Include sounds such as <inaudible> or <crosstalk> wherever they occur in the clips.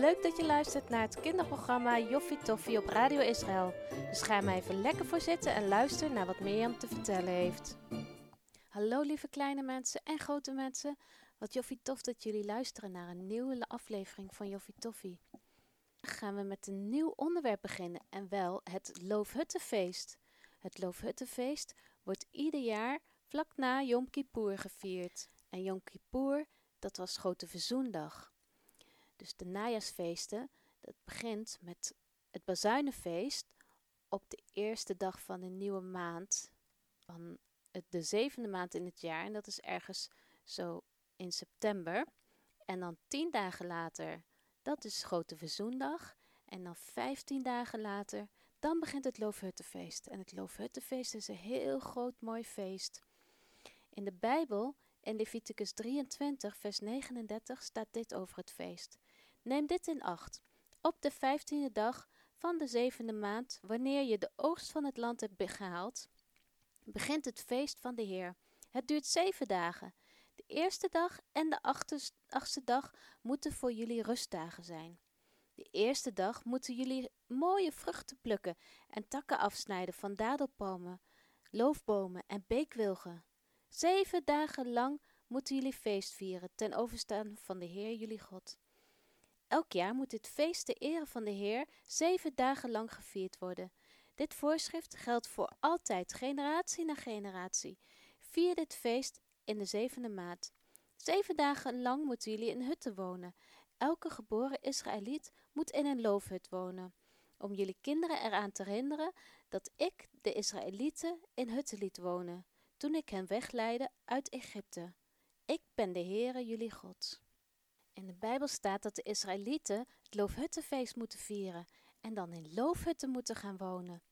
Leuk dat je luistert naar het kinderprogramma Joffie Toffie op Radio Israël. Dus ga maar even lekker voor zitten en luister naar wat Mirjam te vertellen heeft. Hallo lieve kleine mensen en grote mensen. Wat Joffie tof dat jullie luisteren naar een nieuwe aflevering van Joffie Toffie. Gaan we met een nieuw onderwerp beginnen en wel het Loofhuttenfeest. Het Loofhuttenfeest wordt ieder jaar vlak na Yom Kippur gevierd. En Yom Kippur, dat was Grote Verzoendag. Dus de najaarsfeesten, dat begint met het Bazuinenfeest op de eerste dag van de nieuwe maand, van de zevende maand in het jaar. En dat is ergens zo in september. En dan tien dagen later, dat is Grote Verzoendag. En dan vijftien dagen later, dan begint het Loofhuttenfeest. En het Loofhuttenfeest is een heel groot mooi feest. In de Bijbel, in Leviticus 23, vers 39, staat dit over het feest. Neem dit in acht. Op de vijftiende dag van de zevende maand, wanneer je de oogst van het land hebt gehaald, begint het feest van de Heer. Het duurt zeven dagen. De eerste dag en de achtste dag moeten voor jullie rustdagen zijn. De eerste dag moeten jullie mooie vruchten plukken en takken afsnijden van dadelpalmen, loofbomen en beekwilgen. Zeven dagen lang moeten jullie feest vieren ten overstaan van de Heer jullie God. Elk jaar moet dit feest ter ere van de Heer zeven dagen lang gevierd worden. Dit voorschrift geldt voor altijd, generatie na generatie. Vier dit feest in de zevende maand. Zeven dagen lang moeten jullie in hutten wonen. Elke geboren Israëliet moet in een loofhut wonen. Om jullie kinderen eraan te herinneren dat ik de Israëlieten in hutten liet wonen, toen ik hen wegleidde uit Egypte. Ik ben de Heere jullie God. In de Bijbel staat dat de Israëlieten het loofhuttenfeest moeten vieren en dan in loofhutten moeten gaan wonen.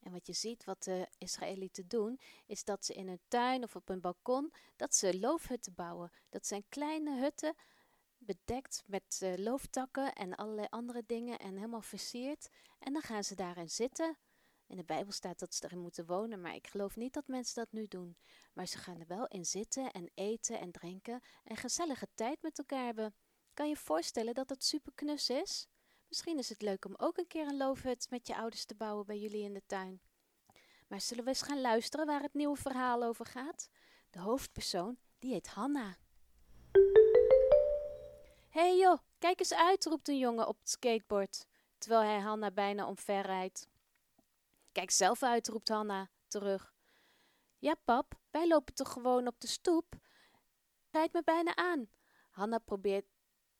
En wat je ziet wat de Israëlieten doen, is dat ze in hun tuin of op een balkon, dat ze loofhutten bouwen. Dat zijn kleine hutten, bedekt met uh, looftakken en allerlei andere dingen en helemaal versierd. En dan gaan ze daarin zitten. In de Bijbel staat dat ze erin moeten wonen, maar ik geloof niet dat mensen dat nu doen. Maar ze gaan er wel in zitten en eten en drinken en gezellige tijd met elkaar hebben. Kan je voorstellen dat dat super knus is? Misschien is het leuk om ook een keer een loofhut met je ouders te bouwen bij jullie in de tuin. Maar zullen we eens gaan luisteren waar het nieuwe verhaal over gaat? De hoofdpersoon, die heet Hanna. Hey joh, kijk eens uit, roept een jongen op het skateboard, terwijl hij Hanna bijna omver rijdt. Kijk zelf uit, roept Hanna terug. Ja, pap, wij lopen toch gewoon op de stoep? Rijd me bijna aan. Hanna probeert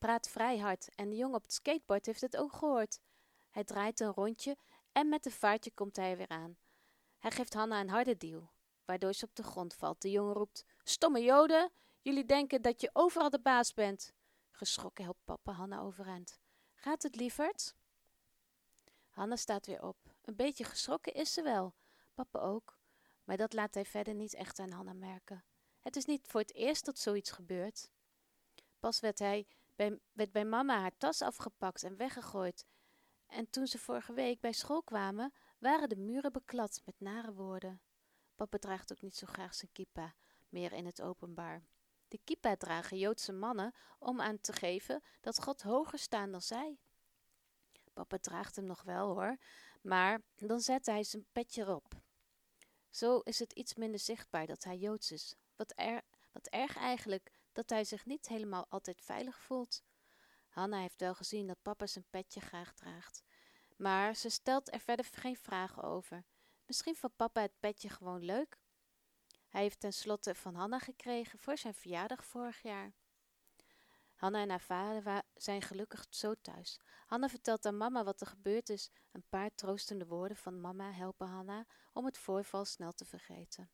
praat vrij hard en de jongen op het skateboard heeft het ook gehoord. Hij draait een rondje en met een vaartje komt hij weer aan. Hij geeft Hanna een harde duw, waardoor ze op de grond valt. De jongen roept: Stomme joden, jullie denken dat je overal de baas bent. Geschrokken helpt papa Hanna overeind. Gaat het, lieverd? Hanna staat weer op. Een beetje geschrokken is ze wel, papa ook, maar dat laat hij verder niet echt aan Hanna merken. Het is niet voor het eerst dat zoiets gebeurt. Pas werd hij bij, werd bij mama haar tas afgepakt en weggegooid. En toen ze vorige week bij school kwamen, waren de muren beklad met nare woorden. Papa draagt ook niet zo graag zijn kippa meer in het openbaar. De kippa dragen Joodse mannen om aan te geven dat God hoger staat dan zij. Papa draagt hem nog wel hoor, maar dan zet hij zijn petje erop. Zo is het iets minder zichtbaar dat hij Joods is. Wat, er, wat erg eigenlijk dat hij zich niet helemaal altijd veilig voelt. Hanna heeft wel gezien dat papa zijn petje graag draagt, maar ze stelt er verder geen vragen over. Misschien vond papa het petje gewoon leuk. Hij heeft tenslotte van Hanna gekregen voor zijn verjaardag vorig jaar. Hanna en haar vader zijn gelukkig zo thuis. Hanna vertelt aan mama wat er gebeurd is. Een paar troostende woorden van mama helpen Hanna om het voorval snel te vergeten.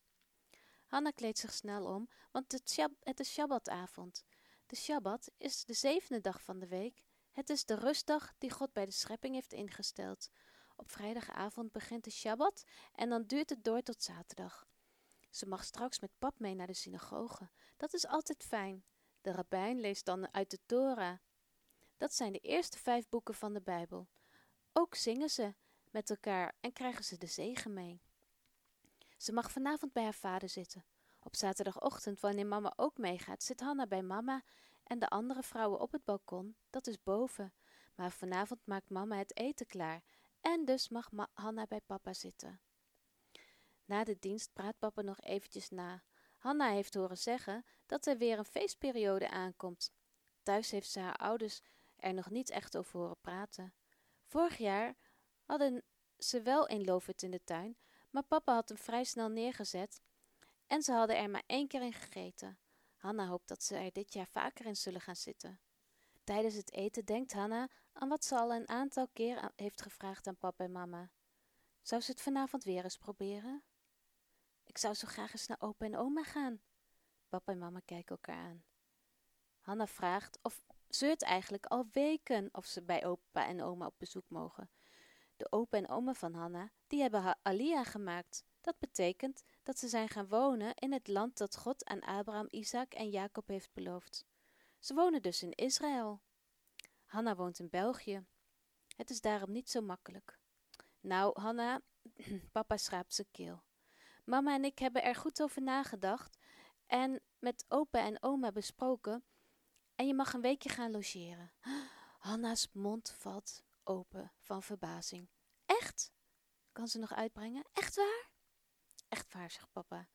Hanna kleedt zich snel om, want het, het is Shabbatavond. De Shabbat is de zevende dag van de week. Het is de rustdag die God bij de schepping heeft ingesteld. Op vrijdagavond begint de Shabbat en dan duurt het door tot zaterdag. Ze mag straks met pap mee naar de synagoge. Dat is altijd fijn. De rabbijn leest dan uit de Torah. Dat zijn de eerste vijf boeken van de Bijbel. Ook zingen ze met elkaar en krijgen ze de zegen mee. Ze mag vanavond bij haar vader zitten. Op zaterdagochtend, wanneer mama ook meegaat, zit Hanna bij mama en de andere vrouwen op het balkon, dat is boven. Maar vanavond maakt mama het eten klaar en dus mag Hanna bij papa zitten. Na de dienst praat papa nog eventjes na. Hanna heeft horen zeggen dat er weer een feestperiode aankomt. Thuis heeft ze haar ouders er nog niet echt over horen praten. Vorig jaar hadden ze wel een loofhut in de tuin, maar papa had hem vrij snel neergezet en ze hadden er maar één keer in gegeten. Hanna hoopt dat ze er dit jaar vaker in zullen gaan zitten. Tijdens het eten denkt Hanna aan wat ze al een aantal keer heeft gevraagd aan papa en mama. Zou ze het vanavond weer eens proberen? Ik zou zo graag eens naar opa en oma gaan. Papa en mama kijken elkaar aan. Hanna vraagt of zeurt eigenlijk al weken of ze bij opa en oma op bezoek mogen. De opa en oma van Hanna, die hebben Alia gemaakt. Dat betekent dat ze zijn gaan wonen in het land dat God aan Abraham, Isaac en Jacob heeft beloofd. Ze wonen dus in Israël. Hanna woont in België. Het is daarom niet zo makkelijk. Nou, Hanna, <clears throat> papa schraapt zijn keel. Mama en ik hebben er goed over nagedacht en met opa en oma besproken. En je mag een weekje gaan logeren. <gasps> Hanna's mond valt open van verbazing. Echt? Kan ze nog uitbrengen? Echt waar? Echt waar, zegt papa.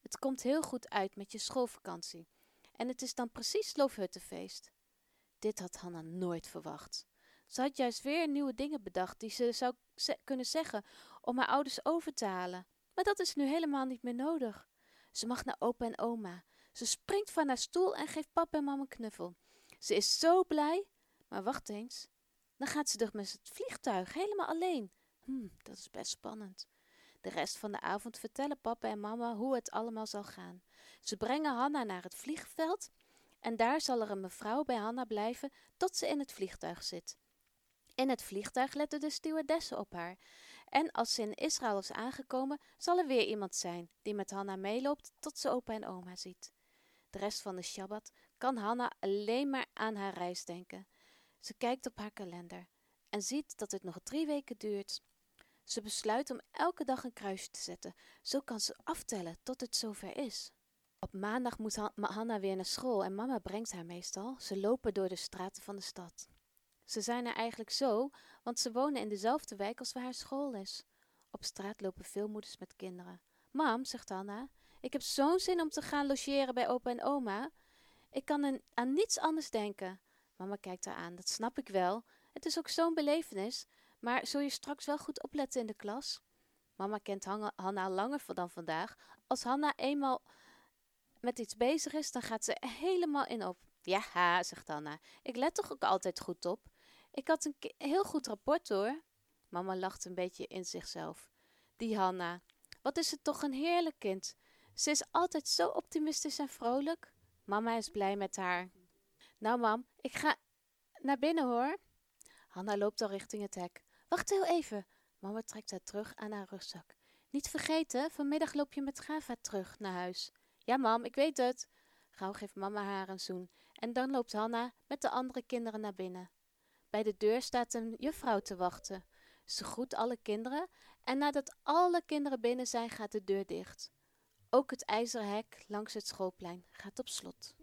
Het komt heel goed uit met je schoolvakantie. En het is dan precies Loofhuttenfeest. Dit had Hanna nooit verwacht. Ze had juist weer nieuwe dingen bedacht die ze zou kunnen zeggen om haar ouders over te halen. Maar dat is nu helemaal niet meer nodig. Ze mag naar opa en oma. Ze springt van haar stoel en geeft papa en mama een knuffel. Ze is zo blij. Maar wacht eens. Dan gaat ze toch met het vliegtuig helemaal alleen. Hm, dat is best spannend. De rest van de avond vertellen papa en mama hoe het allemaal zal gaan. Ze brengen Hanna naar het vliegveld en daar zal er een mevrouw bij Hanna blijven tot ze in het vliegtuig zit. In het vliegtuig letten de stewardessen op haar. En als ze in Israël is aangekomen, zal er weer iemand zijn die met Hanna meeloopt tot ze opa en oma ziet. De rest van de Shabbat kan Hanna alleen maar aan haar reis denken. Ze kijkt op haar kalender en ziet dat het nog drie weken duurt. Ze besluit om elke dag een kruisje te zetten. Zo kan ze aftellen tot het zover is. Op maandag moet Hanna weer naar school en mama brengt haar meestal. Ze lopen door de straten van de stad. Ze zijn er eigenlijk zo, want ze wonen in dezelfde wijk als waar haar school is. Op straat lopen veel moeders met kinderen. Mam, zegt Hanna, ik heb zo'n zin om te gaan logeren bij opa en oma. Ik kan aan niets anders denken. Mama kijkt haar aan, dat snap ik wel. Het is ook zo'n belevenis, maar zul je straks wel goed opletten in de klas? Mama kent Hanna langer dan vandaag. Als Hanna eenmaal met iets bezig is, dan gaat ze helemaal in op. Ja, zegt Hanna. Ik let toch ook altijd goed op. Ik had een heel goed rapport hoor. Mama lacht een beetje in zichzelf. Die Hanna. Wat is het toch een heerlijk kind. Ze is altijd zo optimistisch en vrolijk. Mama is blij met haar. Nou, mam, ik ga naar binnen hoor. Hanna loopt al richting het hek. Wacht heel even. Mama trekt haar terug aan haar rugzak. Niet vergeten, vanmiddag loop je met Gava terug naar huis. Ja, mam, ik weet het. Gauw geeft mama haar een zoen. En dan loopt Hanna met de andere kinderen naar binnen. Bij de deur staat een juffrouw te wachten. Ze groet alle kinderen en nadat alle kinderen binnen zijn, gaat de deur dicht. Ook het ijzeren hek langs het schoolplein gaat op slot.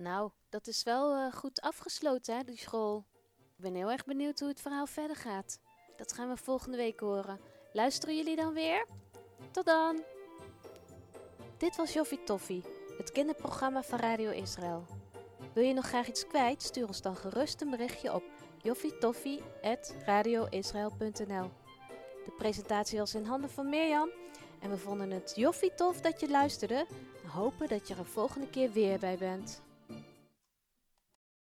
Nou, dat is wel uh, goed afgesloten, hè, die school. Ik ben heel erg benieuwd hoe het verhaal verder gaat. Dat gaan we volgende week horen. Luisteren jullie dan weer? Tot dan! Dit was Joffie Toffie, het kinderprogramma van Radio Israël. Wil je nog graag iets kwijt? Stuur ons dan gerust een berichtje op joffietoffie.radioisrael.nl De presentatie was in handen van Mirjam en we vonden het joffie tof dat je luisterde en hopen dat je er volgende keer weer bij bent.